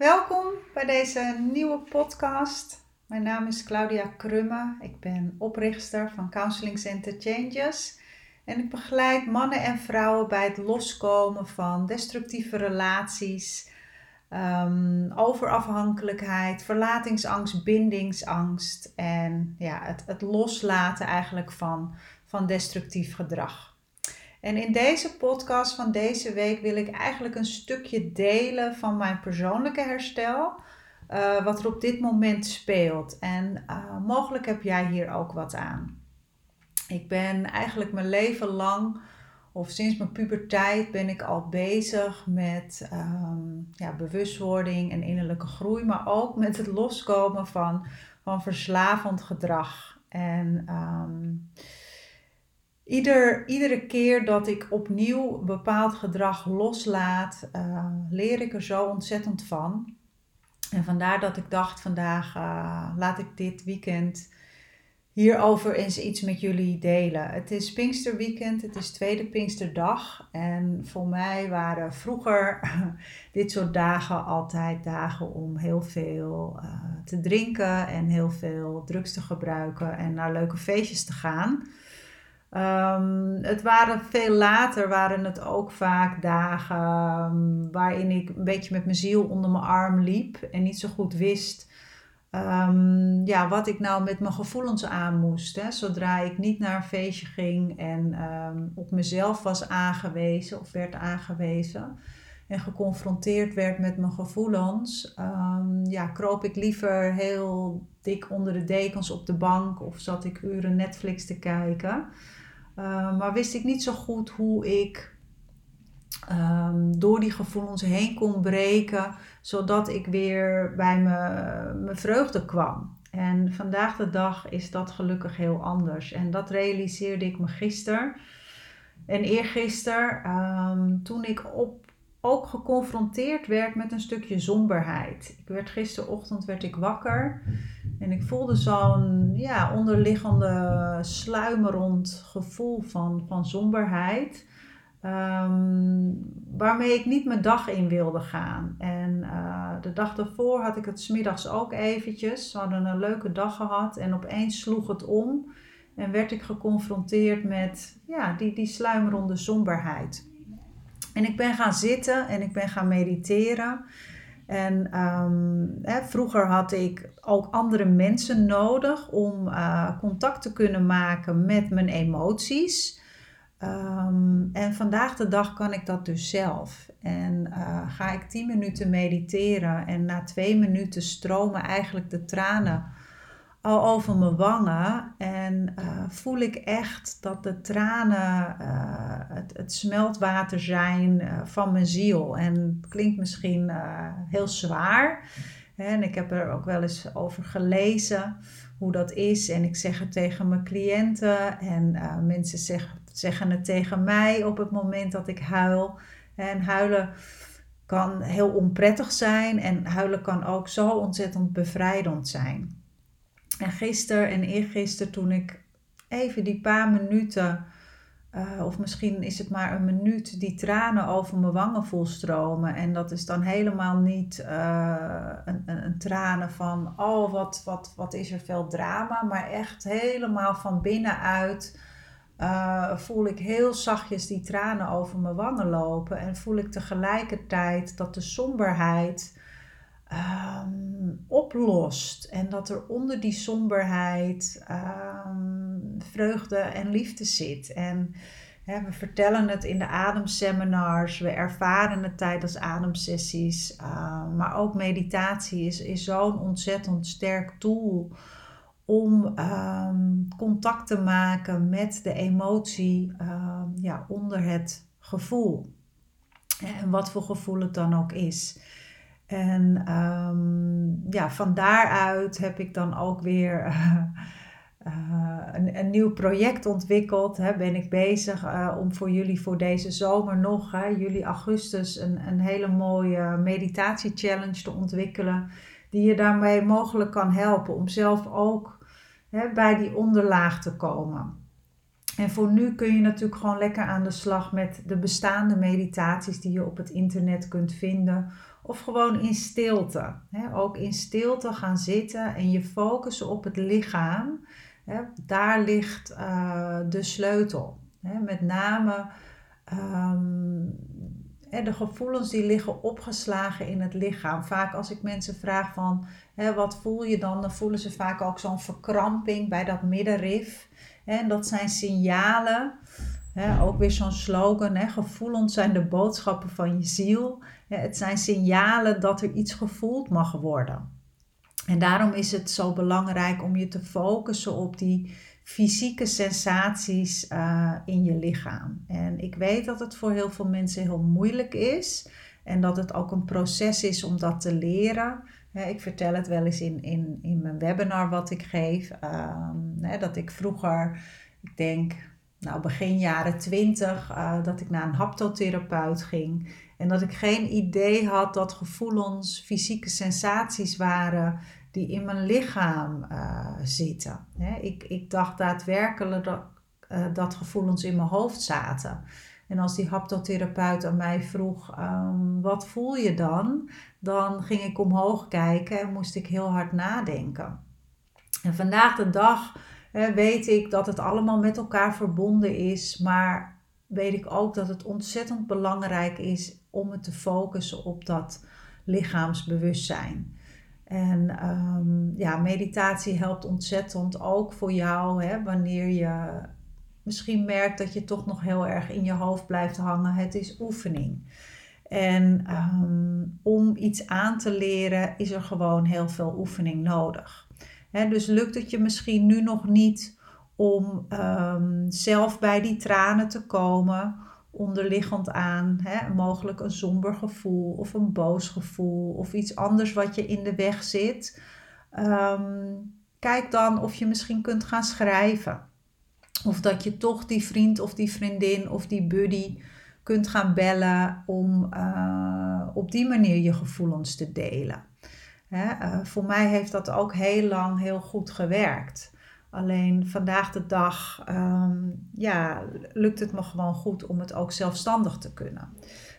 Welkom bij deze nieuwe podcast. Mijn naam is Claudia Krumme. Ik ben oprichter van Counseling Center Changes. En ik begeleid mannen en vrouwen bij het loskomen van destructieve relaties, um, overafhankelijkheid, verlatingsangst, bindingsangst en ja, het, het loslaten eigenlijk van, van destructief gedrag. En in deze podcast van deze week wil ik eigenlijk een stukje delen van mijn persoonlijke herstel. Uh, wat er op dit moment speelt. En uh, mogelijk heb jij hier ook wat aan. Ik ben eigenlijk mijn leven lang, of sinds mijn puberteit, ben ik al bezig met um, ja, bewustwording en innerlijke groei. Maar ook met het loskomen van, van verslavend gedrag. En um, Ieder, iedere keer dat ik opnieuw bepaald gedrag loslaat, uh, leer ik er zo ontzettend van. En vandaar dat ik dacht vandaag uh, laat ik dit weekend hierover eens iets met jullie delen. Het is Pinksterweekend, het is tweede Pinksterdag. En voor mij waren vroeger dit soort dagen altijd dagen om heel veel uh, te drinken en heel veel drugs te gebruiken en naar leuke feestjes te gaan. Um, het waren veel later, waren het ook vaak dagen um, waarin ik een beetje met mijn ziel onder mijn arm liep en niet zo goed wist um, ja, wat ik nou met mijn gevoelens aan moest. Hè. Zodra ik niet naar een feestje ging en op mezelf was aangewezen of werd aangewezen en geconfronteerd werd met mijn gevoelens, ja, kroop ik liever heel dik onder de dekens op de bank of zat ik uren Netflix te kijken. Uh, maar wist ik niet zo goed hoe ik um, door die gevoelens heen kon breken, zodat ik weer bij mijn vreugde kwam. En vandaag de dag is dat gelukkig heel anders. En dat realiseerde ik me gisteren en eergisteren, um, toen ik op, ook geconfronteerd werd met een stukje somberheid. Ik werd gisterochtend werd ik wakker en ik voelde zo'n ja, onderliggende sluimerend gevoel van, van somberheid. Um, waarmee ik niet mijn dag in wilde gaan. En uh, de dag daarvoor had ik het smiddags ook eventjes. We hadden een leuke dag gehad en opeens sloeg het om. En werd ik geconfronteerd met ja, die, die sluimerende somberheid. En ik ben gaan zitten en ik ben gaan mediteren. En um, hè, vroeger had ik ook andere mensen nodig om uh, contact te kunnen maken met mijn emoties. Um, en vandaag de dag kan ik dat dus zelf. En uh, ga ik 10 minuten mediteren en na twee minuten stromen eigenlijk de tranen al over mijn wangen. En uh, voel ik echt dat de tranen uh, het, smeltwater zijn uh, van mijn ziel. En het klinkt misschien heel zwaar. En ik heb er ook wel eens over gelezen hoe dat is. En ik zeg het tegen mijn cliënten. En mensen zeg, zeggen het tegen mij op het moment dat ik huil. En huilen kan heel onprettig zijn. En huilen kan ook zo ontzettend bevrijdend zijn. En gisteren en eergisteren toen ik even die paar minuten, uh, of misschien is het maar een minuut, die tranen over mijn wangen voel stromen. En dat is dan helemaal niet uh, een, een, een, tranen van, oh wat, wat, wat is er veel drama, maar echt helemaal van binnenuit. Uh, voel ik heel zachtjes die tranen over mijn wangen lopen en voel ik tegelijkertijd dat de somberheid um, oplost. En dat er onder die somberheid um, vreugde en liefde zit. En hè, we vertellen het in de ademseminars, we ervaren het tijdens ademsessies. Uh, maar ook meditatie is, is zo'n ontzettend sterk tool om contact te maken met de emotie ja, onder het gevoel. En wat voor gevoel het dan ook is. En um, ja, van daaruit heb ik dan ook weer uh, uh, een, een, nieuw project ontwikkeld. Hè, ben ik bezig uh, om voor jullie voor deze zomer nog, hè, juli, augustus, een, een hele mooie meditatie-challenge te ontwikkelen. Die je daarmee mogelijk kan helpen om zelf ook hè, bij die onderlaag te komen. En voor nu kun je natuurlijk gewoon lekker aan de slag met de bestaande meditaties die je op het internet kunt vinden of gewoon in stilte. ook in stilte gaan zitten en je focussen op het lichaam. daar ligt uh, de sleutel. met name um, de gevoelens die liggen opgeslagen in het lichaam. Vaak als ik mensen vraag van wat voel je dan, dan voelen ze vaak ook zo'n verkramping bij dat middenrif. En dat zijn signalen. Ook weer zo'n slogan, gevoelens zijn de boodschappen van je ziel. het zijn signalen dat er iets gevoeld mag worden. En daarom is het zo belangrijk om je te focussen op die fysieke sensaties uh, in je lichaam. En ik weet dat het voor heel veel mensen heel moeilijk is en dat het ook een proces is om dat te leren. Ik vertel het wel eens in, in, in mijn webinar wat ik geef. Um, dat ik vroeger, ik denk, nou begin jaren twintig, uh, dat ik naar een haptotherapeut ging. En dat ik geen idee had dat gevoelens fysieke sensaties waren die in mijn lichaam uh, zitten. ik, ik dacht daadwerkelijk dat, uh, dat gevoelens in mijn hoofd zaten. En als die haptotherapeut aan mij vroeg, um, wat voel je dan? Dan ging ik omhoog kijken en moest ik heel hard nadenken. En vandaag de dag weet ik dat het allemaal met elkaar verbonden is, maar weet ik ook dat het ontzettend belangrijk is om het te focussen op dat lichaamsbewustzijn. En um, ja, meditatie helpt ontzettend ook voor jou hè, wanneer je misschien merkt dat je toch nog heel erg in je hoofd blijft hangen. Het is oefening. En um, om iets aan te leren is er gewoon heel veel oefening nodig. Dus lukt het je misschien nu nog niet om um, zelf bij die tranen te komen onderliggend aan mogelijk een somber gevoel of een boos gevoel of iets anders wat je in de weg zit. Ehm, kijk dan of je misschien kunt gaan schrijven. Of dat je toch die vriend of die vriendin of die buddy kunt gaan bellen om uh, op die manier je gevoelens te delen. Uh, voor mij heeft dat ook heel lang heel goed gewerkt. Alleen vandaag de dag um, ja, lukt het me gewoon goed om het ook zelfstandig te kunnen.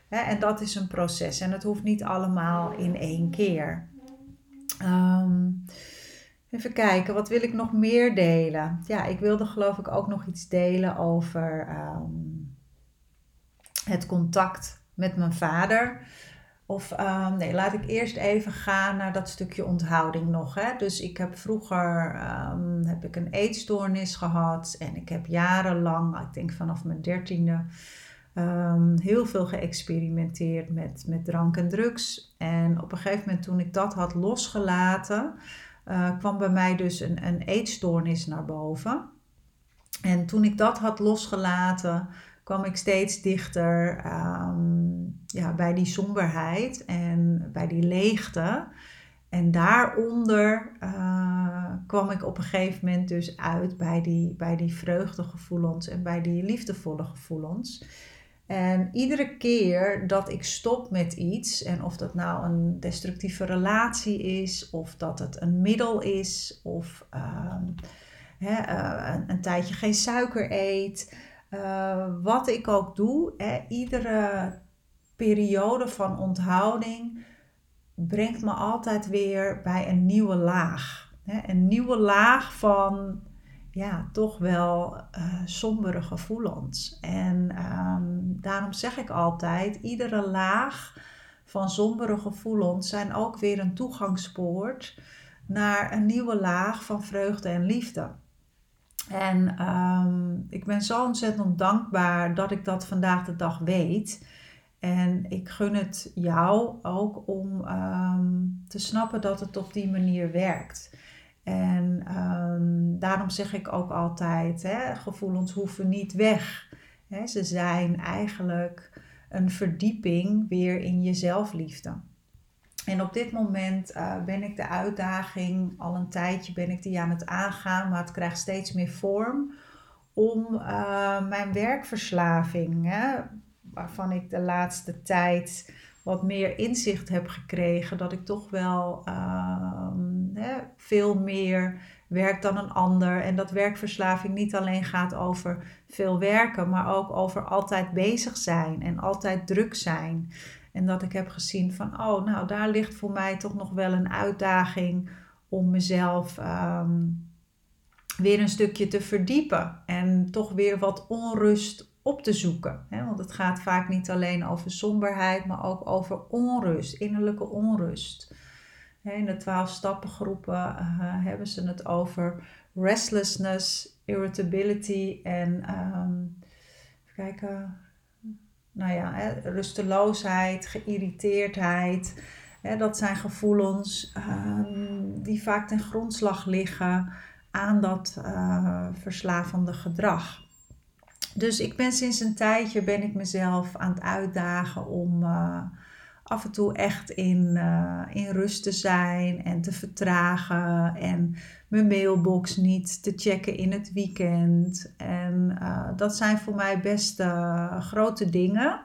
en dat is een proces en het hoeft niet allemaal in één keer. Um, even kijken, wat wil ik nog meer delen? Ja, ik wilde geloof ik ook nog iets delen over um, het contact met mijn vader. Of um, nee, laat ik eerst even gaan naar dat stukje onthouding nog. Hè. Dus ik heb vroeger um, heb ik een eetstoornis gehad. En ik heb jarenlang, ik denk vanaf mijn dertiende, um, heel veel geëxperimenteerd met, met drank en drugs. En op een gegeven moment toen ik dat had losgelaten, uh, kwam bij mij dus een, een eetstoornis naar boven. En toen ik dat had losgelaten, kwam ik steeds dichter um, ja, bij die somberheid en bij die leegte. En daaronder uh, kwam ik op een gegeven moment dus uit bij die, bij die vreugdegevoelens en bij die liefdevolle gevoelens. En iedere keer dat ik stop met iets, en of dat nou een destructieve relatie is, of dat het een middel is, of uh, een, een, tijdje geen suiker eet, uh, wat ik ook doe, hè, iedere periode van onthouding brengt me altijd weer bij een nieuwe laag. Hè, een nieuwe laag van ja, toch wel uh, sombere gevoelens. En um, daarom zeg ik altijd, iedere laag van sombere gevoelens zijn ook weer een toegangspoort naar een nieuwe laag van vreugde en liefde. En um, ik ben zo ontzettend dankbaar dat ik dat vandaag de dag weet. En ik gun het jou ook om um, te snappen dat het op die manier werkt. En um, daarom zeg ik ook altijd: hè, gevoelens hoeven niet weg. Hè, ze zijn eigenlijk een verdieping weer in je zelfliefde. En op dit moment uh, ben ik de uitdaging, al een tijdje ben ik die aan het aangaan, maar het krijgt steeds meer vorm om uh, mijn werkverslaving, hè, waarvan ik de laatste tijd wat meer inzicht heb gekregen, dat ik toch wel hè, veel meer werk dan een ander. En dat werkverslaving niet alleen gaat over veel werken, maar ook over altijd bezig zijn en altijd druk zijn. En dat ik heb gezien van, oh, nou, daar ligt voor mij toch nog wel een uitdaging om mezelf ehm, weer een stukje te verdiepen. En toch weer wat onrust op te zoeken. Want het gaat vaak niet alleen over somberheid, maar ook over onrust, innerlijke onrust. In de twaalf stappengroepen uh, hebben ze het over restlessness, irritability en um, even kijken, nou ja, rusteloosheid, geïrriteerdheid. Hè, dat zijn gevoelens um, die vaak ten grondslag liggen aan dat uh, verslavende gedrag. Dus ik ben sinds een tijdje ben ik mezelf aan het uitdagen om uh, af en toe echt in, uh, in rust te zijn en te vertragen en mijn mailbox niet te checken in het weekend. En uh, dat zijn voor mij best grote dingen.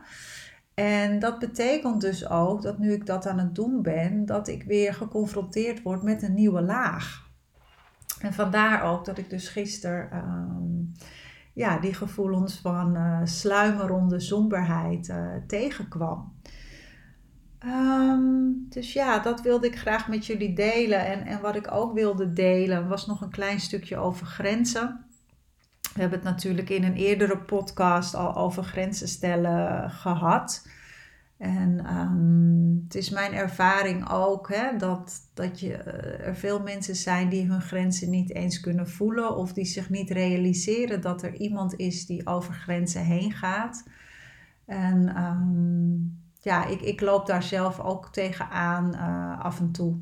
En dat betekent dus ook dat nu ik dat aan het doen ben, dat ik weer geconfronteerd word met een nieuwe laag. En vandaar ook dat ik dus gisteren um, ja, die gevoelens van sluimerende somberheid tegenkwam. Um, dus ja, dat wilde ik graag met jullie delen. En, en wat ik ook wilde delen was nog een klein stukje over grenzen. We hebben het natuurlijk in een eerdere podcast al over grenzen stellen gehad. En um, het is mijn ervaring ook hè, dat, dat je, uh, er veel mensen zijn die hun grenzen niet eens kunnen voelen of die zich niet realiseren dat er iemand is die over grenzen heen gaat. En um, ja, ik, ik loop daar zelf ook tegenaan uh, af en toe.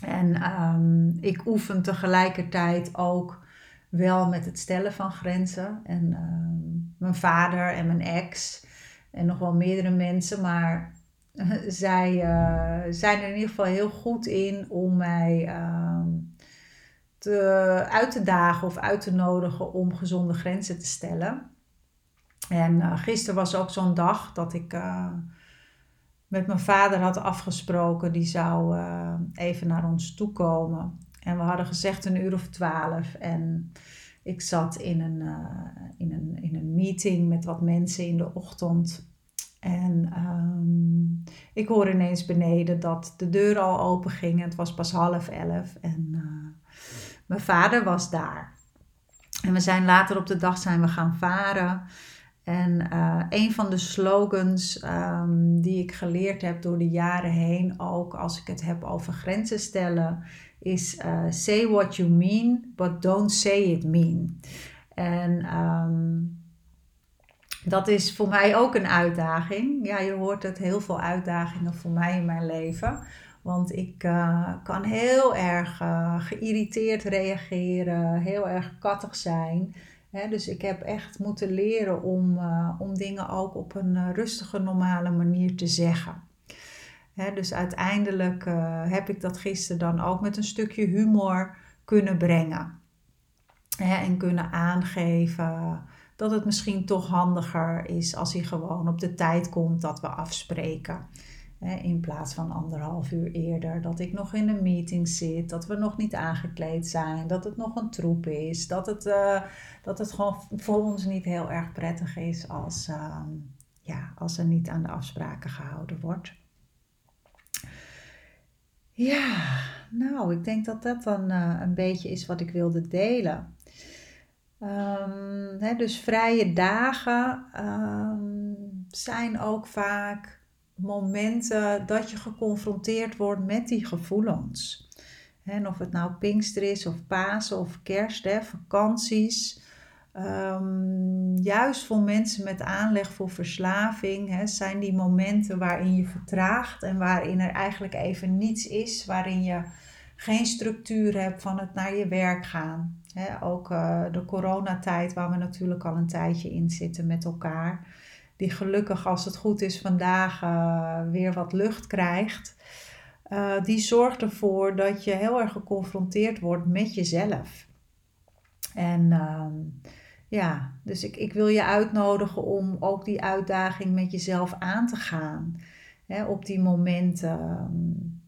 En um, ik oefen tegelijkertijd ook wel met het stellen van grenzen. En mijn vader en mijn ex en nog wel meerdere mensen, maar zij uh, zijn er in ieder geval heel goed in om mij uh, te, uit te dagen of uit te nodigen om gezonde grenzen te stellen. En uh, gisteren was ook zo'n dag dat ik eh, met mijn vader had afgesproken, die zou even naar ons toe komen. En we hadden gezegd een uur of twaalf. En ik zat in een, in, een, in een meeting met wat mensen in de ochtend. En um, ik hoor ineens beneden dat de deur al open ging. Het was pas half elf en mijn vader was daar. En we zijn later op de dag zijn we gaan varen. En uh, een van de slogans um, die ik geleerd heb door de jaren heen, ook als ik het heb over grenzen stellen, is uh, say what you mean, but don't say it mean. En um, dat is voor mij ook een uitdaging. Ja, je hoort het heel veel uitdagingen voor mij in mijn leven. Want ik uh, kan heel erg geïrriteerd reageren, heel erg kattig zijn. Dus ik heb echt moeten leren om, uh, om dingen ook op een rustige, normale manier te zeggen. Dus uiteindelijk heb ik dat gisteren dan ook met een stukje humor kunnen brengen. En kunnen aangeven dat het misschien toch handiger is als hij gewoon op de tijd komt dat we afspreken. In plaats van anderhalf uur eerder, dat ik nog in een meeting zit, dat we nog niet aangekleed zijn, dat het nog een troep is, dat het, uh, dat het gewoon voor ons niet heel erg prettig is als, uh, ja, als er niet aan de afspraken gehouden wordt. Ja, nou, ik denk dat dat dan uh, een beetje is wat ik wilde delen. Um, dus vrije dagen um, zijn ook vaak momenten dat je geconfronteerd wordt met die gevoelens. En of het nou Pinkster is of Pasen of Kerst, hè, vakanties. Um, juist voor mensen met aanleg voor verslaving hè, zijn die momenten waarin je vertraagt en waarin er eigenlijk even niets is, waarin je geen structuur hebt van het naar je werk gaan. ook uh, de coronatijd, waar we natuurlijk al een tijdje in zitten met elkaar, die gelukkig, als het goed is, vandaag uh, weer wat lucht krijgt. Uh, die zorgt ervoor dat je heel erg geconfronteerd wordt met jezelf. En ehm, ja, dus ik, ik wil je uitnodigen om ook die uitdaging met jezelf aan te gaan. op die momenten ehm,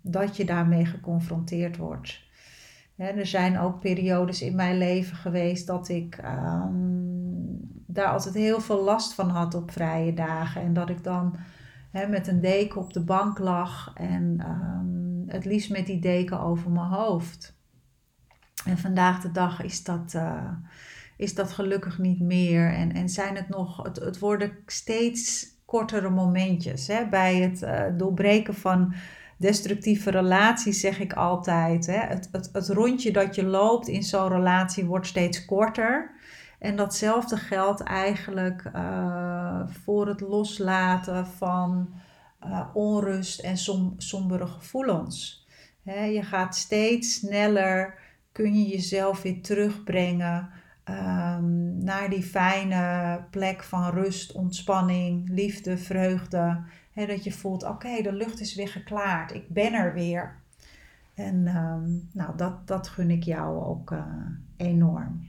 dat je daarmee geconfronteerd wordt. er zijn ook periodes in mijn leven geweest dat ik um, daar altijd heel veel last van had op vrije dagen. En dat ik dan hè, met een deken op de bank lag en ehm, het liefst met die deken over mijn hoofd. En vandaag de dag is dat, uh, is dat gelukkig niet meer. En, en zijn het nog, het, het worden steeds kortere momentjes. Hè? Bij het uh, doorbreken van destructieve relaties zeg ik altijd. Hè? Het, het, het rondje dat je loopt in zo'n relatie wordt steeds korter. En datzelfde geldt eigenlijk uh, voor het loslaten van uh, onrust en som, sombere gevoelens. He, je gaat steeds sneller, kun je jezelf weer terugbrengen um, naar die fijne plek van rust, ontspanning, liefde, vreugde. He, dat je voelt, oké, de lucht is weer geklaard, ik ben er weer. En um, nou, dat, dat gun ik jou ook uh, enorm.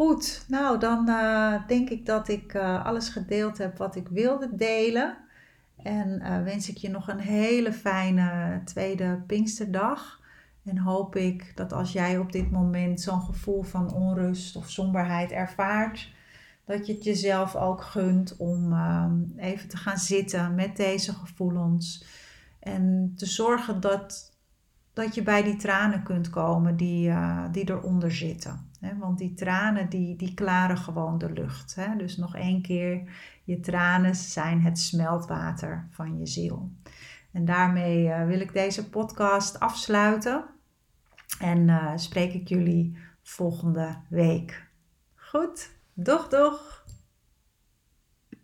Goed, nou dan uh, denk ik dat ik uh, alles gedeeld heb wat ik wilde delen. En uh, wens ik je nog een hele fijne tweede Pinksterdag. En hoop ik dat als jij op dit moment zo'n gevoel van onrust of somberheid ervaart, dat je het jezelf ook gunt om even te gaan zitten met deze gevoelens. En te zorgen dat, dat je bij die tranen kunt komen die, die eronder zitten want die tranen die, die klaren gewoon de lucht. Dus nog één keer, je tranen zijn het smeltwater van je ziel. En daarmee uh, wil ik deze podcast afsluiten. En uh, spreek ik jullie volgende week. Goed, doeg doeg!